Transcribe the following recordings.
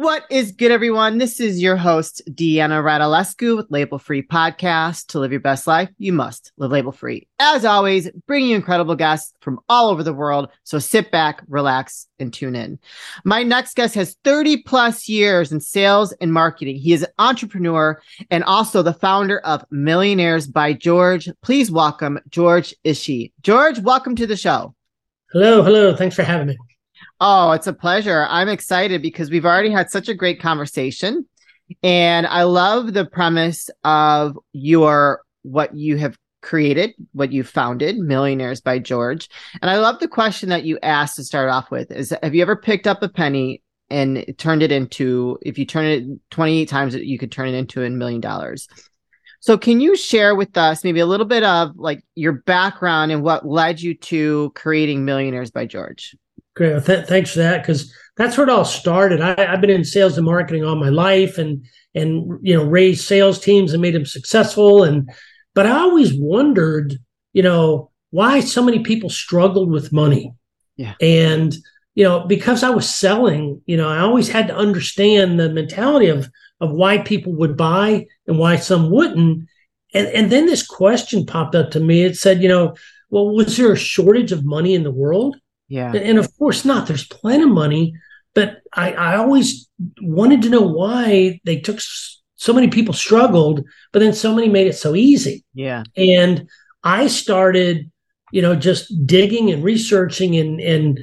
What is good, everyone? This is your host, Deanna Radulescu with Label Free Podcast. To live your best life, you must live label free. As always, bringing you incredible guests from all over the world. So sit back, relax, and tune in. My next guest has 30 plus years in sales and marketing. He is an entrepreneur and also the founder of Millionaires by George. Please welcome George Ishii. George, welcome to the show. Hello, hello. Thanks for having me. Oh, it's a pleasure. I'm excited because we've already had such a great conversation. And I love the premise of your what you have created, what you founded, Millionaires by George. And I love the question that you asked to start off with is have you ever picked up a penny and turned it into if you turn it 28 times you could turn it into a million dollars. So can you share with us maybe a little bit of like your background and what led you to creating Millionaires by George? Great. Well, th- thanks for that because that's where it all started. I, have been in sales and marketing all my life, and and you know raised sales teams and made them successful. And but I always wondered, you know, why so many people struggled with money. Yeah. And you know, because I was selling, you know, I always had to understand the mentality of of why people would buy and why some wouldn't. And and then this question popped up to me. It said, you know, well, was there a shortage of money in the world? Yeah. And of course not. There's plenty of money, but I, I always wanted to know why they took so many people struggled, but then so many made it so easy. Yeah. And I started, you know, just digging and researching and and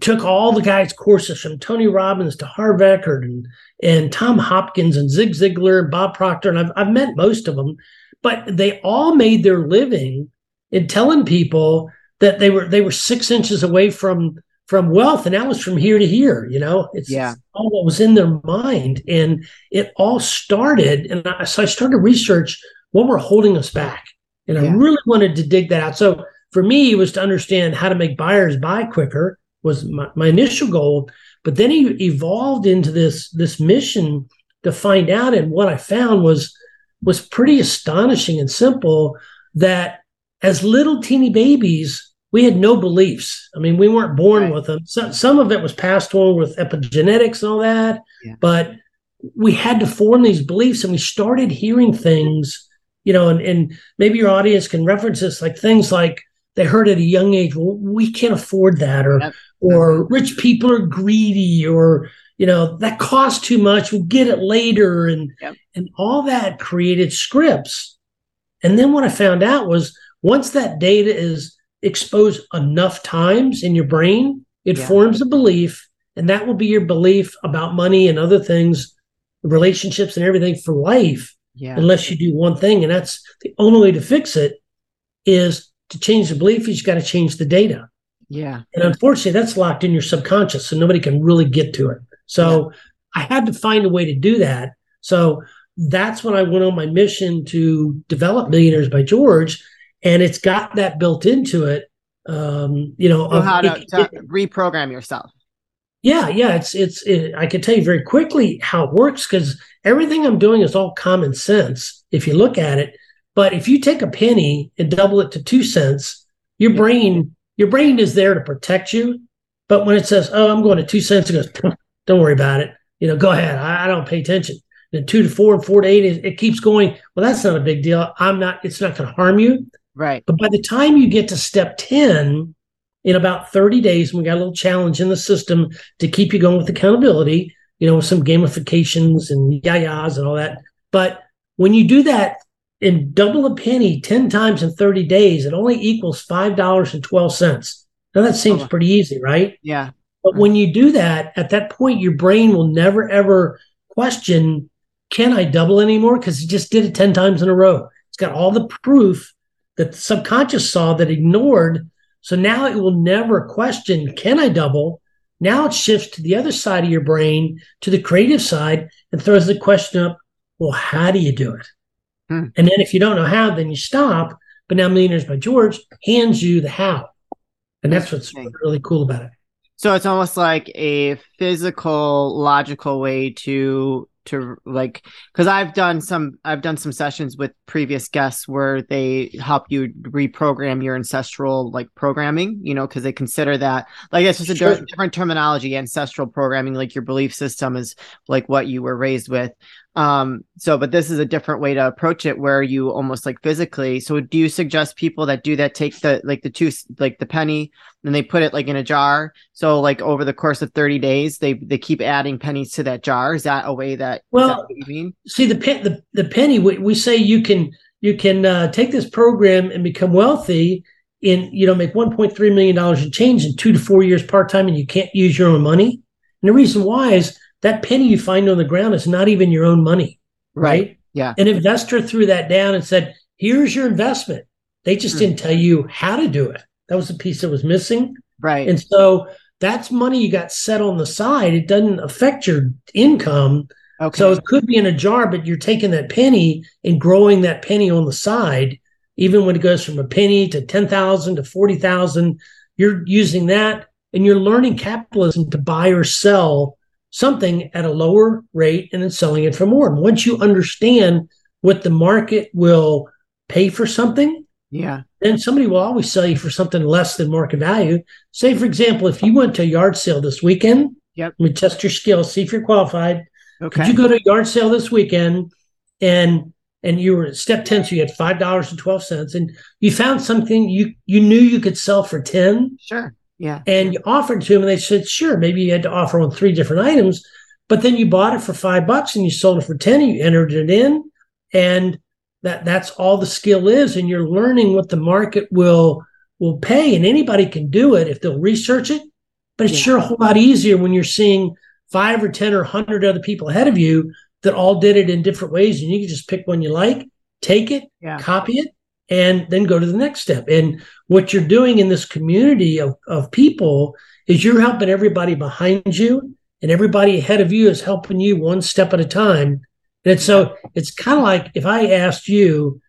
took all the guys' courses from Tony Robbins to Harv Eker and and Tom Hopkins and Zig Ziglar and Bob Proctor. And I've I've met most of them, but they all made their living in telling people that they were they were six inches away from from wealth. And that was from here to here you know? It's, yeah. it's all what was in their mind. And it all started and I, so i started to research what were holding us back. And yeah. i really wanted to dig that out. So for me it was to understand how to make buyers buy quicker was my, my initial goal. But then he evolved into this this mission to find out. And what i found was was pretty astonishing and simple that as little teeny babies, we had no beliefs. I mean, we weren't born right. with them. So, some of it was passed on with epigenetics and all that, yeah. but we had to form these beliefs and we started hearing things, you know, and, and maybe your audience can reference this like things like they heard at a young age, well, we can't afford that, or yep. or rich people are greedy, or you know, that costs too much, we'll get it later. And yep. and all that created scripts. And then what I found out was once that data is exposed enough times in your brain, it yeah. forms a belief, and that will be your belief about money and other things, relationships and everything for life. Yeah. Unless you do one thing, and that's the only way to fix it is to change the belief. You've got to change the data. Yeah. And unfortunately, that's locked in your subconscious, so nobody can really get to it. So yeah. I had to find a way to do that. So that's when I went on my mission to develop Millionaires by George and it's got that built into it. Um, you know, so how to, it, to it, reprogram yourself. Yeah, yeah, it's it's. It, I can tell you very quickly how it works because everything I'm doing is all common sense if you look at it. But if you take a penny and double it to two cents, your yeah. brain your brain is there to protect you. But when it says, "Oh, I'm going to two cents," it goes, "Don't worry about it. You know, go ahead. I, I don't pay attention." And two to four and four to eight, it, it keeps going. Well, that's not a big deal. I'm not. It's not going to harm you. Right. But by the time you get to step 10, in about 30 days, we got a little challenge in the system to keep you going with accountability, you know, with some gamifications and yayas and all that. But when you do that and double a penny 10 times in 30 days, it only equals $5.12. Now that seems oh. pretty easy, right? Yeah. But when you do that, at that point, your brain will never ever question, can I double anymore? Because you just did it 10 times in a row. It's got all the proof that the subconscious saw that ignored. So now it will never question, can I double? Now it shifts to the other side of your brain, to the creative side, and throws the question up, well, how do you do it? Hmm. And then if you don't know how, then you stop. But now Millionaires by George hands you the how. And that's what's really cool about it. So it's almost like a physical, logical way to to like because I've done some I've done some sessions with previous guests where they help you reprogram your ancestral like programming, you know, because they consider that like it's just a sure. different terminology. Ancestral programming, like your belief system, is like what you were raised with. Um, so, but this is a different way to approach it where you almost like physically. So, do you suggest people that do that take the like the two like the penny and they put it like in a jar? So, like over the course of 30 days, they they keep adding pennies to that jar. Is that a way that well, that you mean? See, the pen the, the penny, we, we say you can you can uh, take this program and become wealthy in you know make 1.3 million dollars in change in two to four years part time, and you can't use your own money. And the reason why is that penny you find on the ground is not even your own money, right? right? Yeah. An investor threw that down and said, "Here's your investment." They just mm didn't tell you how to do it. That was the piece that was missing. Right. And so that's money you got set on the side. It doesn't affect your income. Okay. So it could be in a jar, but you're taking that penny and growing that penny on the side. Even when it goes from a penny to 10,000 to 40,000, you're using that and you're learning capitalism to buy or sell something at a lower rate and then selling it for more. And once you understand what the market will pay for something, yeah, then somebody will always sell you for something less than market value. Say, for example, if you went to a yard sale this weekend, yep, we test your skills, see if you're qualified. Okay. Could you go to a yard sale this weekend and and you were at step 10, so you had five dollars and twelve cents, and you found something you you knew you could sell for 10. Sure yeah. And you offered to them, and they said, sure, maybe you had to offer on three different items, but then you bought it for five bucks and you sold it for 10, and you entered it in. And that that's all the skill is. And you're learning what the market will will pay. And anybody can do it if they'll research it. But it's yeah. sure a whole lot easier when you're seeing five or 10 or 100 other people ahead of you that all did it in different ways. And you can just pick one you like, take it, yeah. copy it, and then go to the next step. And what you're doing in this community of, of people is you're helping everybody behind you and everybody ahead of you is helping you one step at a time. And so it's kind of like if I asked you,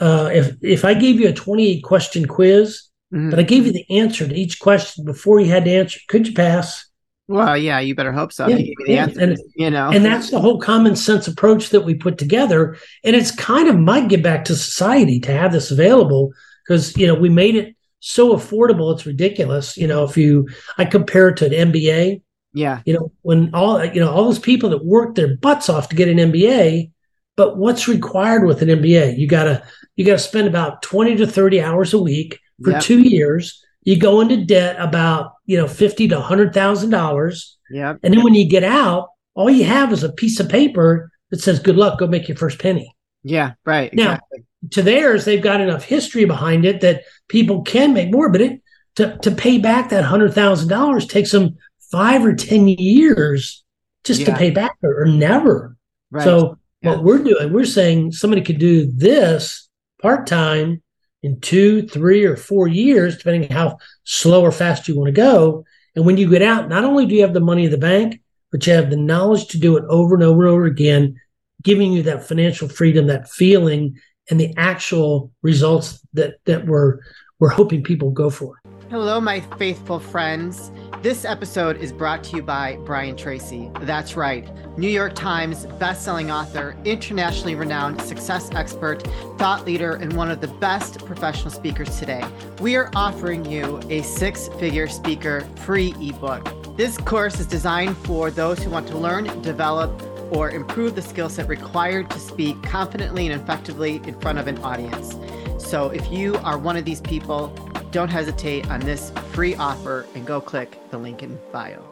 uh, if if I gave you a 28 question quiz, mm-hmm. but I gave you the answer to each question before you had to answer, could you pass? Well, yeah, you better hope so. Yeah, yeah. and, you know, and that's the whole common sense approach that we put together. And it's kind of my give back to society to have this available because you know we made it so affordable. It's ridiculous. You know, if you I compare it to an MBA. Yeah. You know, when all you know all those people that work their butts off to get an MBA, but what's required with an MBA? You gotta you gotta spend about twenty to thirty hours a week for yep. two years you go into debt about you know fifty to hundred thousand dollars. Yeah. And then when you get out, all you have is a piece of paper that says "Good luck, go make your first penny." Yeah, right. Exactly. Now, to theirs, they've got enough history behind it that people can make more, but it to to pay back that hundred thousand dollars takes them five or ten years just yeah. to pay back or, or never. Right. So yeah. what we're doing, we're saying somebody could do this part time in two, three, or four years, depending how slow or fast you want to go. And when you get out, not only do you have the money in the bank, but you have the knowledge to do it over and over and over again, giving you that financial freedom, that feeling, and the actual results that that we're we're hoping people go for. Hello, my faithful friends. This episode is brought to you by Brian Tracy. That's right, New York Times bestselling author, internationally renowned success expert, thought leader, and one of the best professional speakers today. We are offering you a six figure speaker free ebook. This course is designed for those who want to learn, develop, or improve the skill set required to speak confidently and effectively in front of an audience. So if you are one of these people, don't hesitate on this free offer and go click the link in bio.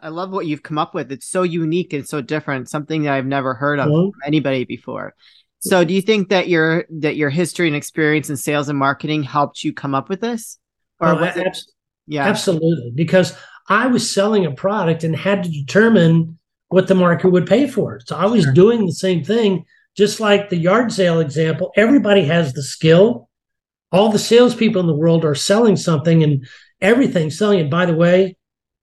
I love what you've come up with. It's so unique and so different, something that I've never heard of mm-hmm. anybody before. So do you think that your that your history and experience in sales and marketing helped you come up with this? Or oh, was it, yeah. Absolutely. Because I was selling a product and had to determine what the market would pay for it. So I was sure. doing the same thing, just like the yard sale example. Everybody has the skill all the salespeople in the world are selling something and everything selling it. By the way,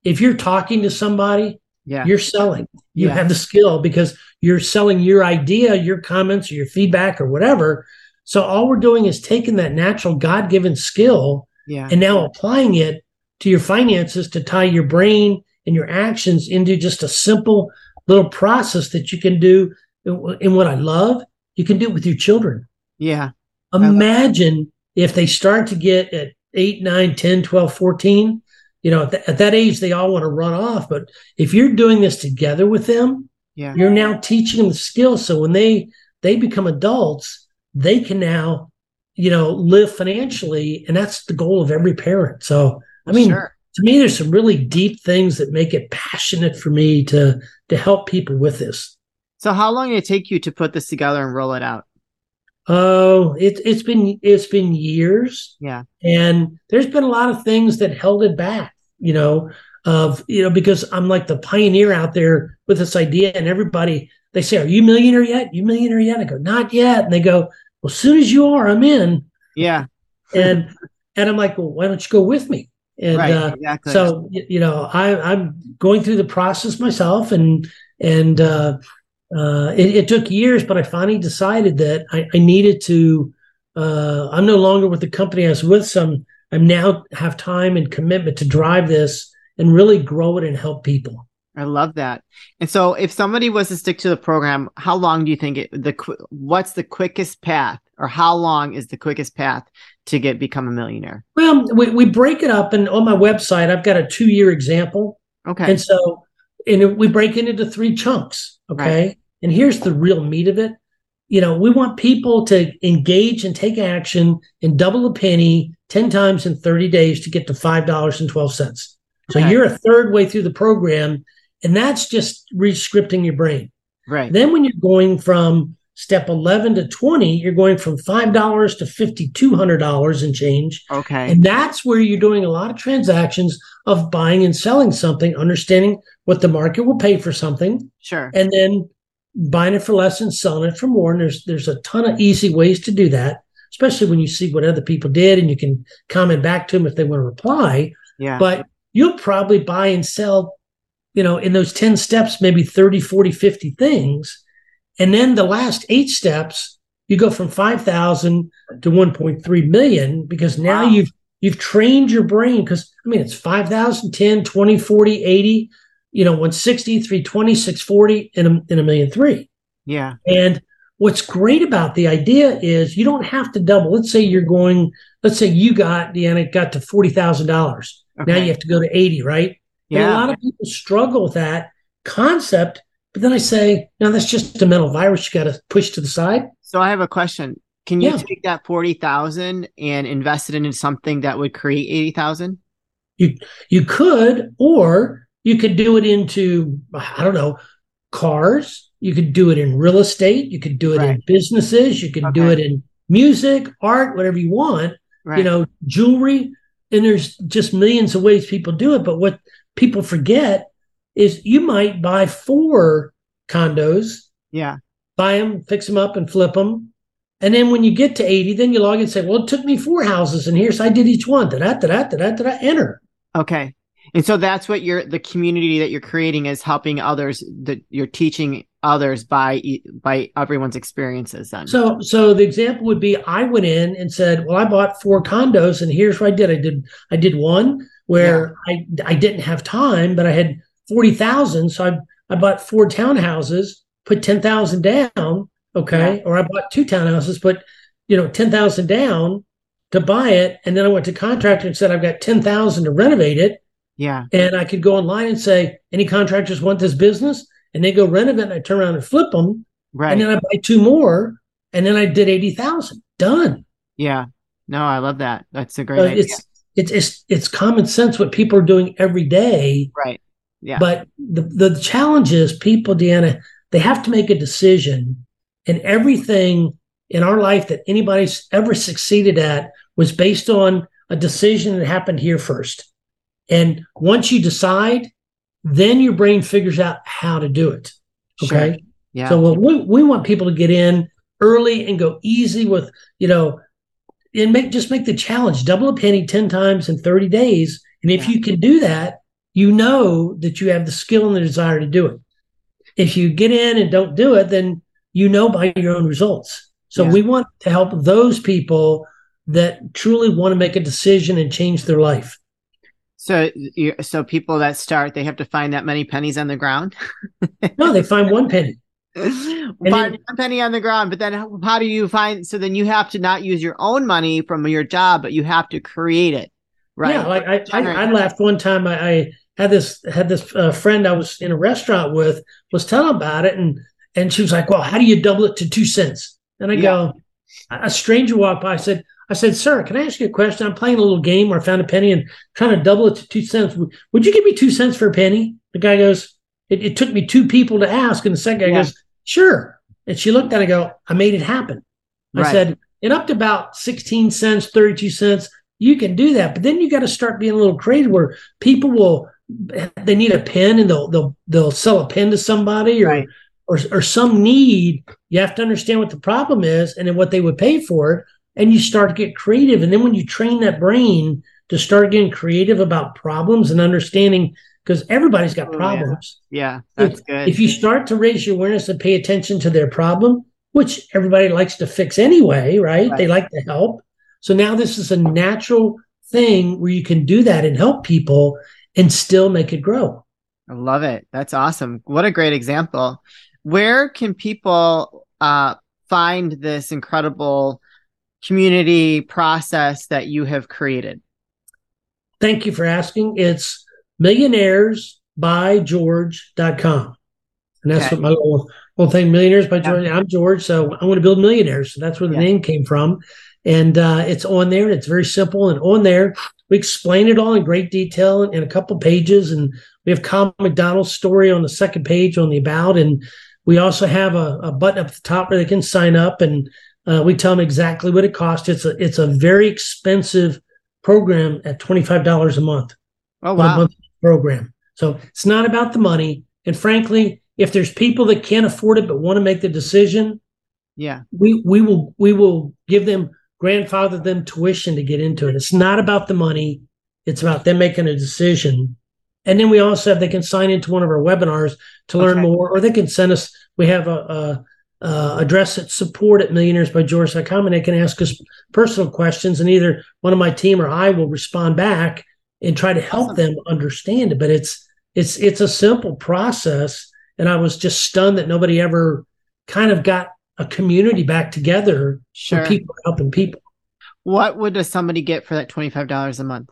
if you're talking to somebody, yeah. you're selling. You yeah. have the skill because you're selling your idea, your comments, or your feedback, or whatever. So all we're doing is taking that natural God given skill yeah. and now applying it to your finances to tie your brain and your actions into just a simple little process that you can do. And what I love, you can do it with your children. Yeah. Imagine if they start to get at 8, 9, 10, 12, 14, you know, at, th- at that age, they all want to run off. But if you're doing this together with them, yeah. you're now teaching them the skills. So when they they become adults, they can now, you know, live financially, and that's the goal of every parent. So I mean, sure. to me, there's some really deep things that make it passionate for me to to help people with this. So how long did it take you to put this together and roll it out? Oh, it, it's been it's been years. Yeah, and there's been a lot of things that held it back. You know, of you know because I'm like the pioneer out there with this idea, and everybody they say, "Are you millionaire yet? You millionaire yet?" I go, "Not yet," and they go, "Well, as soon as you are, I'm in." Yeah, and and I'm like, "Well, why don't you go with me?" And right, uh, exactly. so you know, I I'm going through the process myself, and and uh, uh, it, it, took years, but I finally decided that I, I needed to. Uh, I'm no longer with the company I was with. Some I'm now have time and commitment to drive this and really grow it and help people. I love that. And so, if somebody was to stick to the program, how long do you think it? The what's the quickest path, or how long is the quickest path to get become a millionaire? Well, we, we break it up, and on my website, I've got a two year example. Okay. And so, and we break it into three chunks. Okay. Right. And here's the real meat of it. You know, we want people to engage and take action and double a penny 10 times in 30 days to get to $5.12. So okay. you're a third way through the program, and that's just rescripting your brain. Right. Then when you're going from step 11 to 20, you're going from $5 to $5,200 and change. Okay. And that's where you're doing a lot of transactions of buying and selling something, understanding what the market will pay for something. Sure. And then buying it for less and selling it for more. And there's there's a ton of easy ways to do that, especially when you see what other people did and you can comment back to them if they want to reply. Yeah. But you'll probably buy and sell, you know, in those 10 steps, maybe 30, 40, 50 things. And then the last eight steps, you go from 5,000 to 1.3 million because now wow. you've you've trained your brain because I mean it's 5,000, 10, 20, 40, 80 you know, 160, 320, 640, and a, and a million three. Yeah. And what's great about the idea is you don't have to double. Let's say you're going, let's say you got, Deanna, got to $40,000. Okay. Now you have to go to 80, right? Yeah. And a lot of people struggle with that concept. But then I say, no, that's just a mental virus you got to push to the side. So I have a question. Can you yeah. take that 40,000 and invest it into something that would create 80,000? You you could or you could do it into, I don't know, cars. You could do it in real estate. You could do it right. in businesses. You can okay. do it in music, art, whatever you want. Right. You know, jewelry. And there's just millions of ways people do it. But what people forget is you might buy four condos. Yeah. Buy them, fix them up, and flip them. And then when you get to 80, then you log in and say, well, it took me four houses, and here's I did each one. Da da da da da da enter. Okay. And so that's what you're the community that you're creating is helping others that you're teaching others by by everyone's experiences then. So so the example would be I went in and said, "Well, I bought four condos and here's what I did. I did I did one where yeah. I I didn't have time, but I had 40,000, so I I bought four townhouses, put 10,000 down, okay? Yeah. Or I bought two townhouses, put you know 10,000 down to buy it and then I went to contractor and said I've got 10,000 to renovate it yeah. And I could go online and say, any contractors want this business? And they go renovate and I turn around and flip them. Right. And then I buy two more. And then I did 80,000. Done. Yeah. No, I love that. That's a great uh, idea. It's, it's, it's, it's common sense what people are doing every day. Right. Yeah. But the, the challenge is people, Deanna, they have to make a decision. And everything in our life that anybody's ever succeeded at was based on a decision that happened here first. And once you decide, then your brain figures out how to do it. Okay. Sure. Yeah. So we, we want people to get in early and go easy with, you know, and make just make the challenge double a penny 10 times in 30 days. And if yeah. you can do that, you know that you have the skill and the desire to do it. If you get in and don't do it, then you know by your own results. So yeah. we want to help those people that truly want to make a decision and change their life. So, so people that start, they have to find that many pennies on the ground. no, they find one penny. find one penny on the ground, but then how, how do you find? So then you have to not use your own money from your job, but you have to create it, right? Yeah, like I, I, I laughed one time. I, I had this had this uh, friend I was in a restaurant with was telling about it, and and she was like, "Well, how do you double it to two cents?" And I yeah. go, a stranger walked by. I said, I said, sir, can I ask you a question? I'm playing a little game where I found a penny and trying to double it to two cents. Would you give me two cents for a penny? The guy goes, it, it took me two people to ask. And the second guy yeah. goes, sure. And she looked at it and go, I made it happen. I right. said, and up to about 16 cents, 32 cents, you can do that. But then you got to start being a little creative where people will, they need a pen and they'll, they'll, they'll sell a pen to somebody or, right. or, or some need. You have to understand what the problem is and then what they would pay for it and you start to get creative. And then when you train that brain to start getting creative about problems and understanding, because everybody's got oh, problems. Yeah, yeah that's if, good. If you start to raise your awareness and pay attention to their problem, which everybody likes to fix anyway, right? right? They like to help. So now this is a natural thing where you can do that and help people and still make it grow. I love it. That's awesome. What a great example. Where can people uh, find this incredible community process that you have created? Thank you for asking. It's millionairesbygeorge.com. And that's okay. what my little, little thing, Millionaires by George. Yeah. I'm George, so I want to build millionaires. So that's where the yeah. name came from. And uh, it's on there. And it's very simple. And on there, we explain it all in great detail in, in a couple pages. And we have Kyle MacDonald's story on the second page on the about. And we also have a, a button up at the top where they can sign up and uh, we tell them exactly what it costs. It's a it's a very expensive program at twenty five dollars a month. Oh wow! month program. So it's not about the money. And frankly, if there's people that can't afford it but want to make the decision, yeah, we we will we will give them grandfather them tuition to get into it. It's not about the money. It's about them making a decision. And then we also have they can sign into one of our webinars to learn okay. more, or they can send us. We have a, a uh, address at support at millionairesbygeorge.com and they can ask us personal questions and either one of my team or I will respond back and try to help them understand it. But it's it's it's a simple process. And I was just stunned that nobody ever kind of got a community back together sure. for people helping people. What would somebody get for that $25 a month?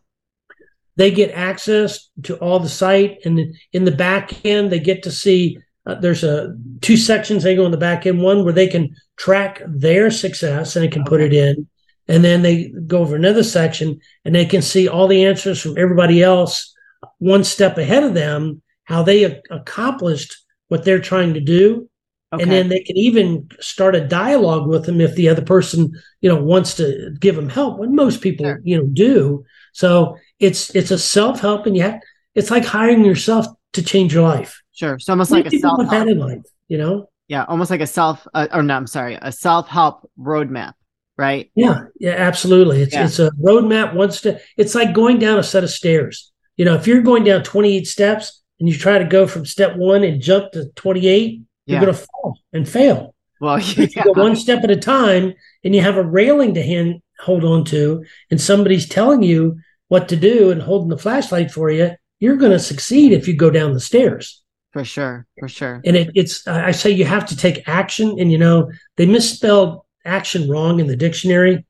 They get access to all the site and in the back end, they get to see uh, there's a two sections they go in the back end one where they can track their success and they can okay. put it in and then they go over another section and they can see all the answers from everybody else one step ahead of them how they accomplished what they're trying to do okay. and then they can even start a dialogue with them if the other person you know wants to give them help when most people sure. you know do so it's it's a self-help and yet it's like hiring yourself to change your life Sure. So almost like a self help. life, you know? Yeah, almost like a self uh, or no, I'm sorry, a self help roadmap, right? Yeah, yeah, absolutely. It's yeah. it's a roadmap. One step. It's like going down a set of stairs. You know, if you're going down 28 steps and you try to go from step one and jump to 28, you're going to fall and fail. Well, yeah. you go one step at a time, and you have a railing to hand hold on to, and somebody's telling you what to do and holding the flashlight for you. You're going to succeed if you go down the stairs. For sure, for sure. And it, it's I say you have to take action, and you know they misspelled action wrong in the dictionary.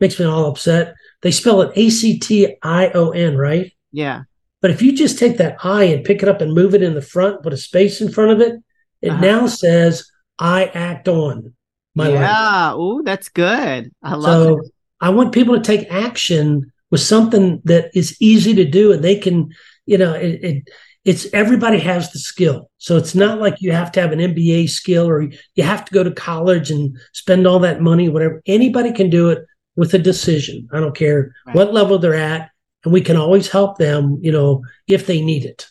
Makes me all upset. They spell it A C T I O N, right? Yeah. But if you just take that I and pick it up and move it in the front, put a space in front of it, it uh-huh. now says I act on my yeah. life. Yeah. Oh, that's good. I love so it. I want people to take action with something that is easy to do and they can, you know, it, it it's everybody has the skill. So it's not like you have to have an MBA skill or you have to go to college and spend all that money, whatever. Anybody can do it with a decision. I don't care right. what level they're at. And we can always help them, you know, if they need it.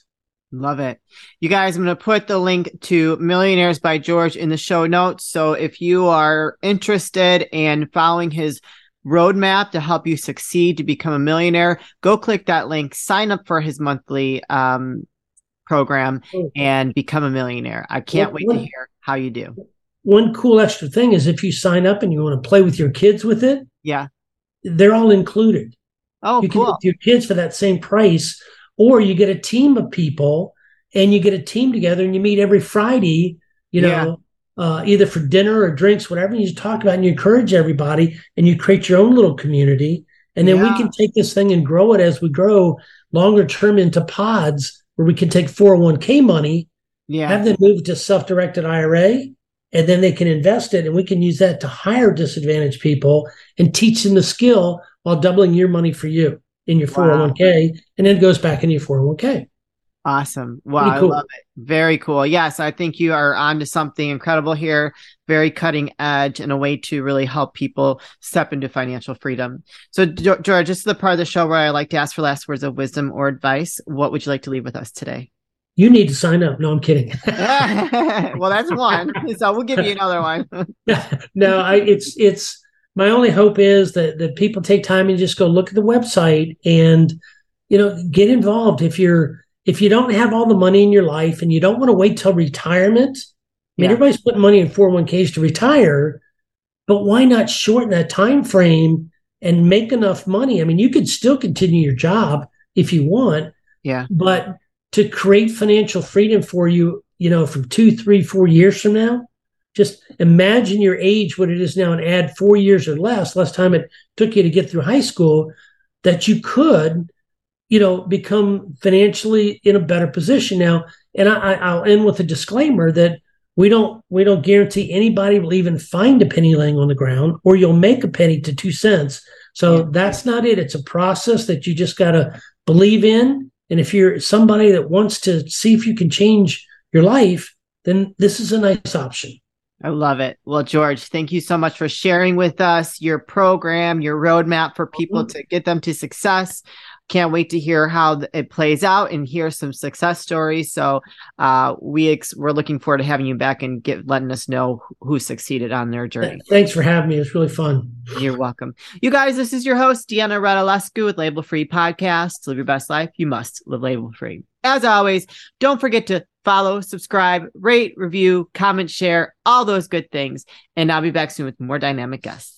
Love it. You guys, I'm going to put the link to Millionaires by George in the show notes. So if you are interested in following his roadmap to help you succeed to become a millionaire, go click that link, sign up for his monthly um, program and become a millionaire. I can't wait to hear how you do. One cool extra thing is if you sign up and you want to play with your kids with it, yeah, they're all included. Oh, you cool. can get your kids for that same price, or you get a team of people and you get a team together and you meet every Friday, you know, yeah. uh, either for dinner or drinks, whatever. And you just talk about and you encourage everybody and you create your own little community. And then yeah. we can take this thing and grow it as we grow longer term into pods where we can take 401k money, yeah. have them move to self directed IRA, and then they can invest it. And we can use that to hire disadvantaged people and teach them the skill while doubling your money for you in your wow. 401k. And then it goes back in your 401k. Awesome. Wow. Cool. I love it. Very cool. Yes, I think you are onto something incredible here. Very cutting edge and a way to really help people step into financial freedom. So, George, this is the part of the show where I like to ask for last words of wisdom or advice. What would you like to leave with us today? You need to sign up. No, I'm kidding. well, that's one. So we'll give you another one. no, I, it's it's my only hope is that that people take time and just go look at the website and you know get involved if you're if you don't have all the money in your life and you don't want to wait till retirement, I mean, yeah. everybody's putting money in 401ks to retire, but why not shorten that time frame and make enough money? I mean, you could still continue your job if you want. Yeah. But to create financial freedom for you, you know, from two, three, four years from now, just imagine your age, what it is now, and add four years or less, less time it took you to get through high school, that you could you know, become financially in a better position now. And I, I'll end with a disclaimer that we don't we don't guarantee anybody will even find a penny laying on the ground, or you'll make a penny to two cents. So that's not it. It's a process that you just got to believe in. And if you're somebody that wants to see if you can change your life, then this is a nice option. I love it. Well, George, thank you so much for sharing with us your program, your roadmap for people mm-hmm. to get them to success can't wait to hear how it plays out and hear some success stories. So uh, we ex- we're looking forward to having you back and get letting us know who succeeded on their journey. Thanks for having me. It's really fun. You're welcome. You guys, this is your host Deanna Radulescu with Label Free Podcast. Live your best life, you must live label free. As always, don't forget to follow, subscribe, rate, review, comment, share, all those good things. And I'll be back soon with more dynamic guests.